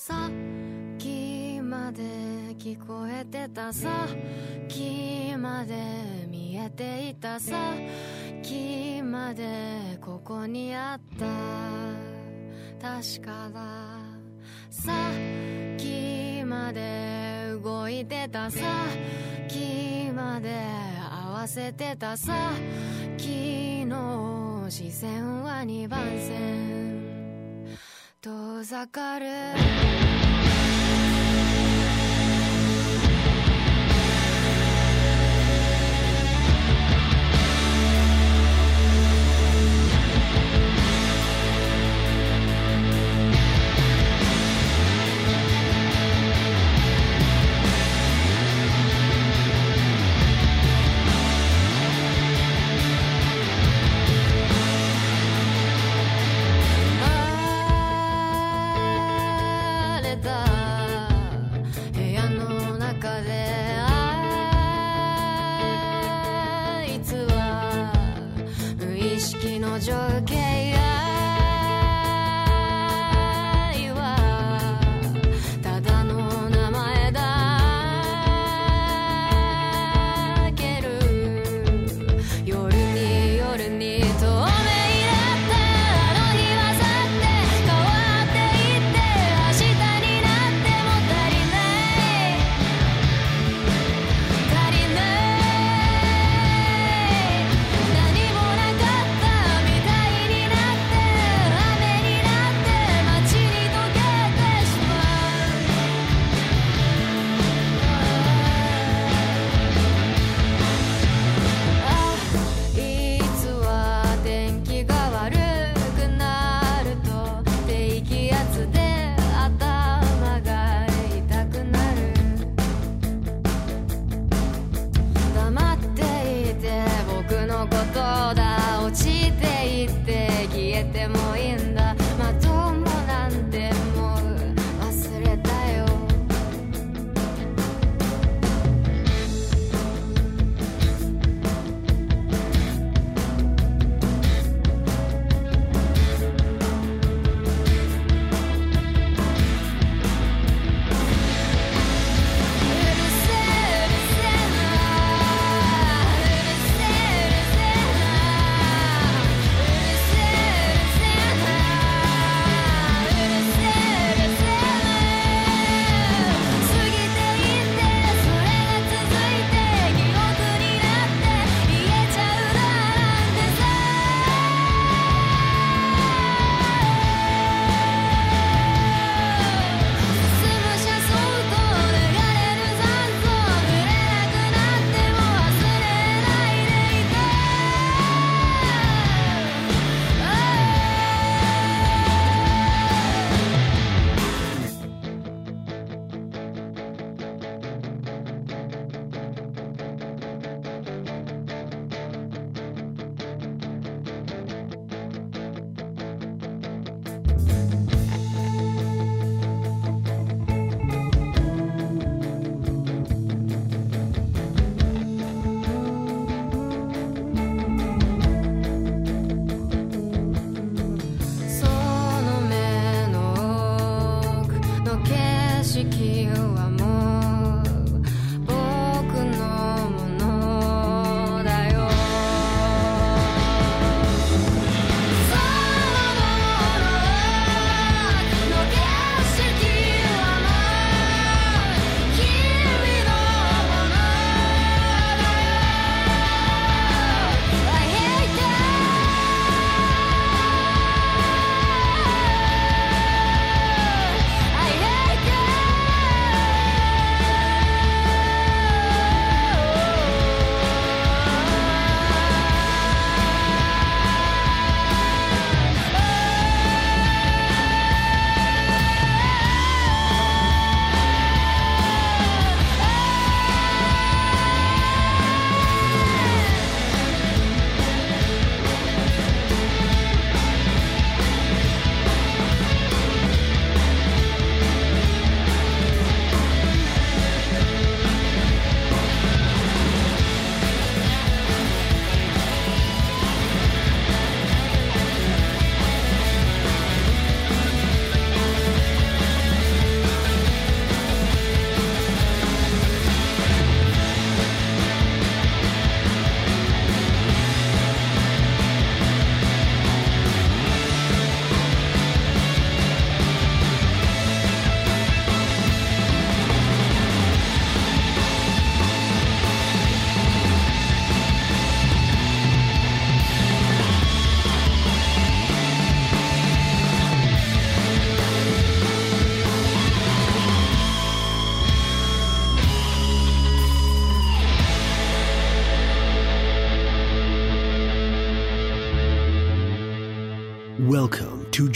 さっきまで聞こえてたさ。っきまで見えていたさ。っきまでここにあった。確かだ。さ。っきまで動いてたさ。っきまで合わせてたさ。っきの視線は二番線。Cause I. your chaos.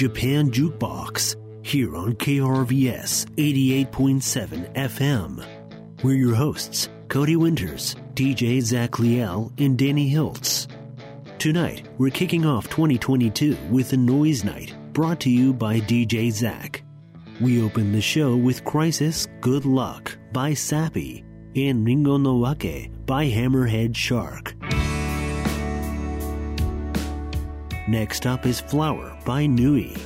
Japan Jukebox here on KRVS 88.7 FM. We're your hosts, Cody Winters, DJ Zach Liel, and Danny Hiltz. Tonight, we're kicking off 2022 with a Noise Night brought to you by DJ Zach. We open the show with Crisis Good Luck by Sappy and Ringo no Wake by Hammerhead Shark. Next up is Flower by Nui.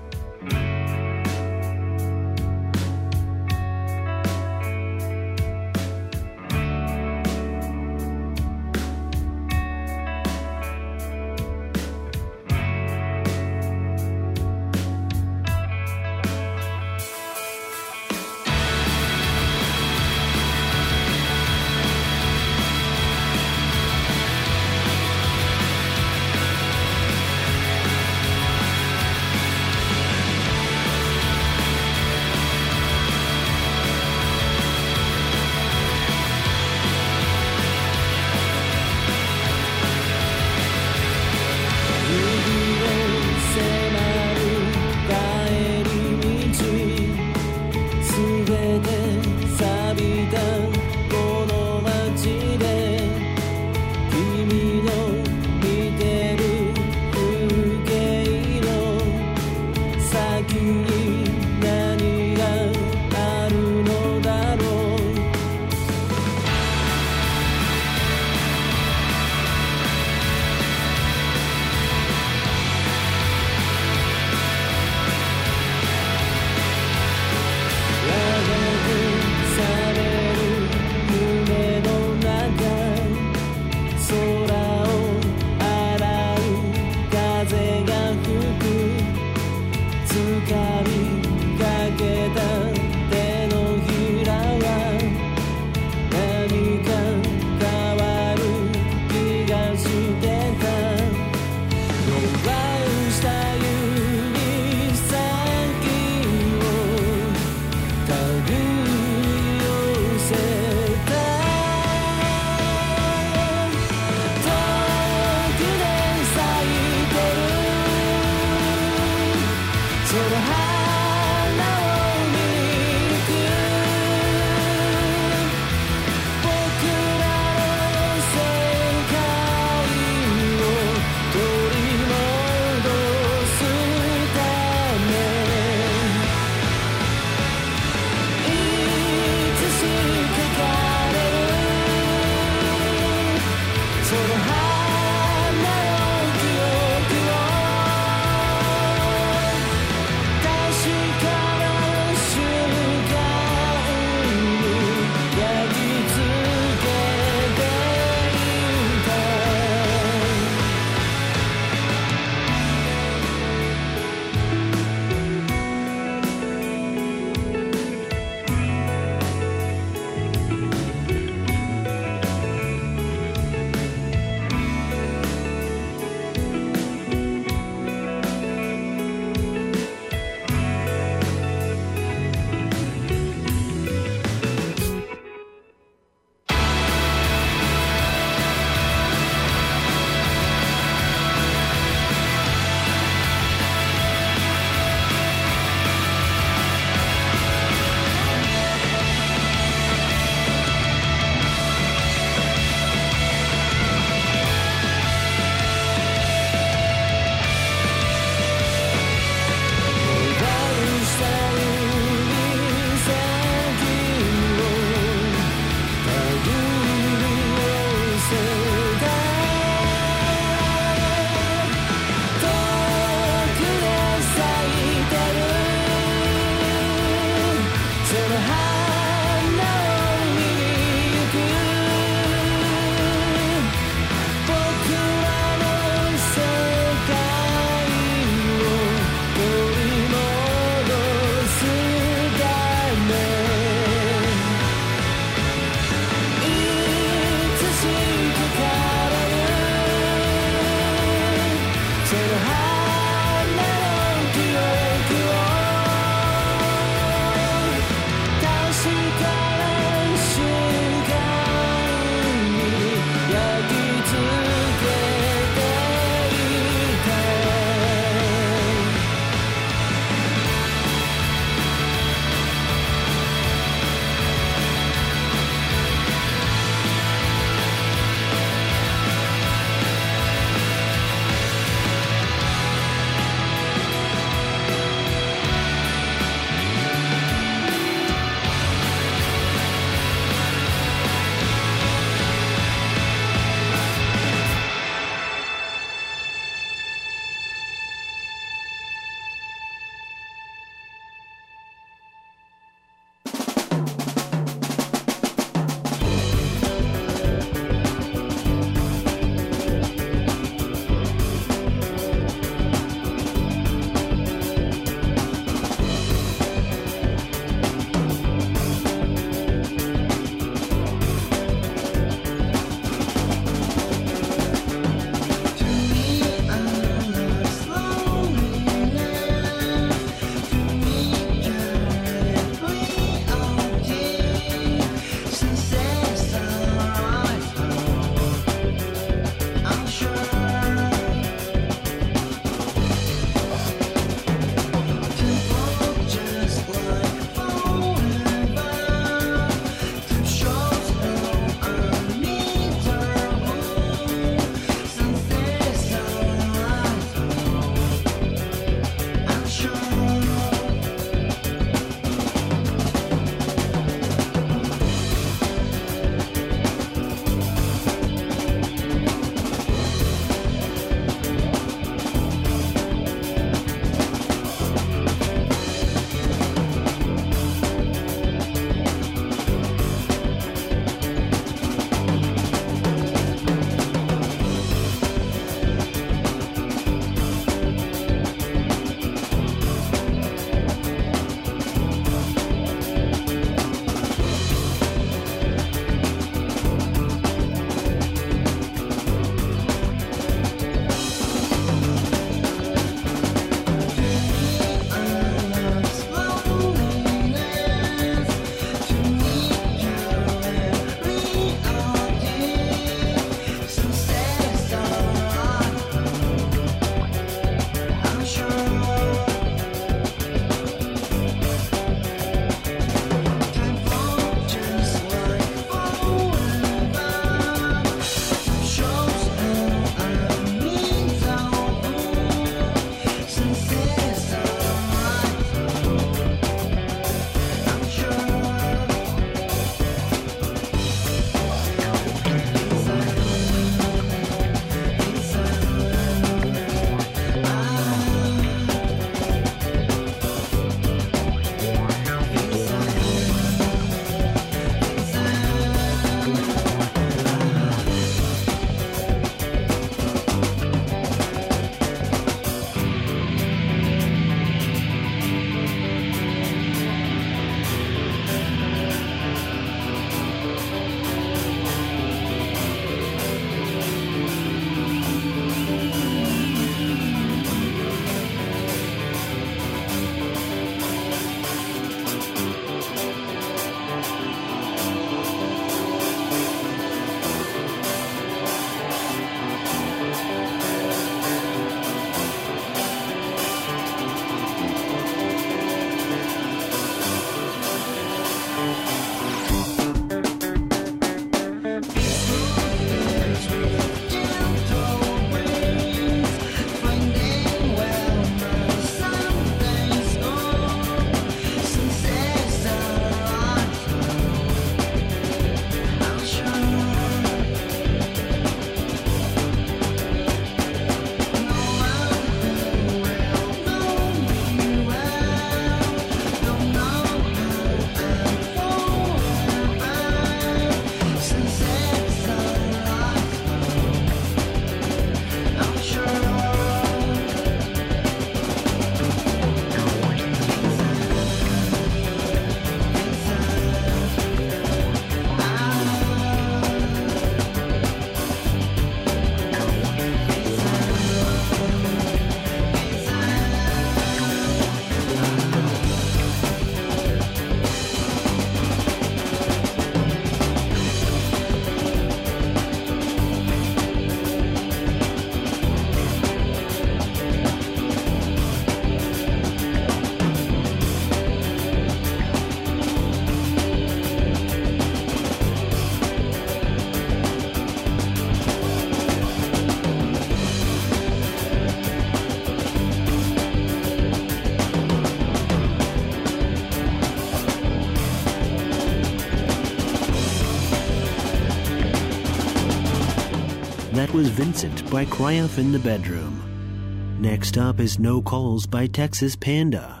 Was Vincent by Cry Off in the Bedroom. Next up is No Calls by Texas Panda.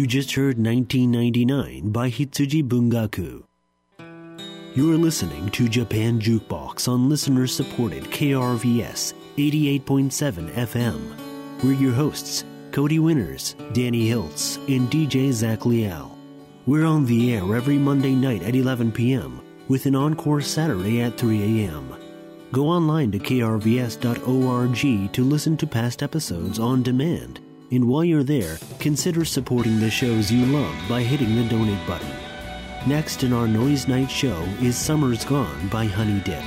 You just heard 1999 by Hitsuji Bungaku. You're listening to Japan Jukebox on listener supported KRVS 88.7 FM. We're your hosts, Cody Winters, Danny Hiltz, and DJ Zach Liao. We're on the air every Monday night at 11 p.m. with an encore Saturday at 3 a.m. Go online to krvs.org to listen to past episodes on demand. And while you're there, consider supporting the shows you love by hitting the donate button. Next in our Noise Night show is Summer's Gone by Honey Dip.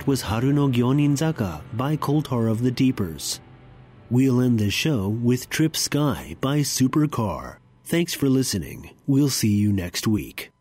That was Haruno Gyonin Zaka by Coaltar of the Deepers. We'll end the show with Trip Sky by Supercar. Thanks for listening. We'll see you next week.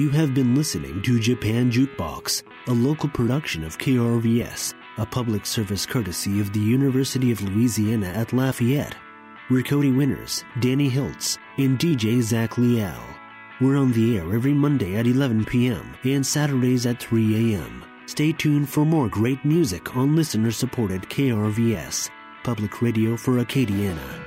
You have been listening to Japan Jukebox, a local production of KRVS, a public service courtesy of the University of Louisiana at Lafayette. We're Cody Winters, Danny Hiltz, and DJ Zach Liel. We're on the air every Monday at 11 p.m. and Saturdays at 3 a.m. Stay tuned for more great music on listener supported KRVS, public radio for Acadiana.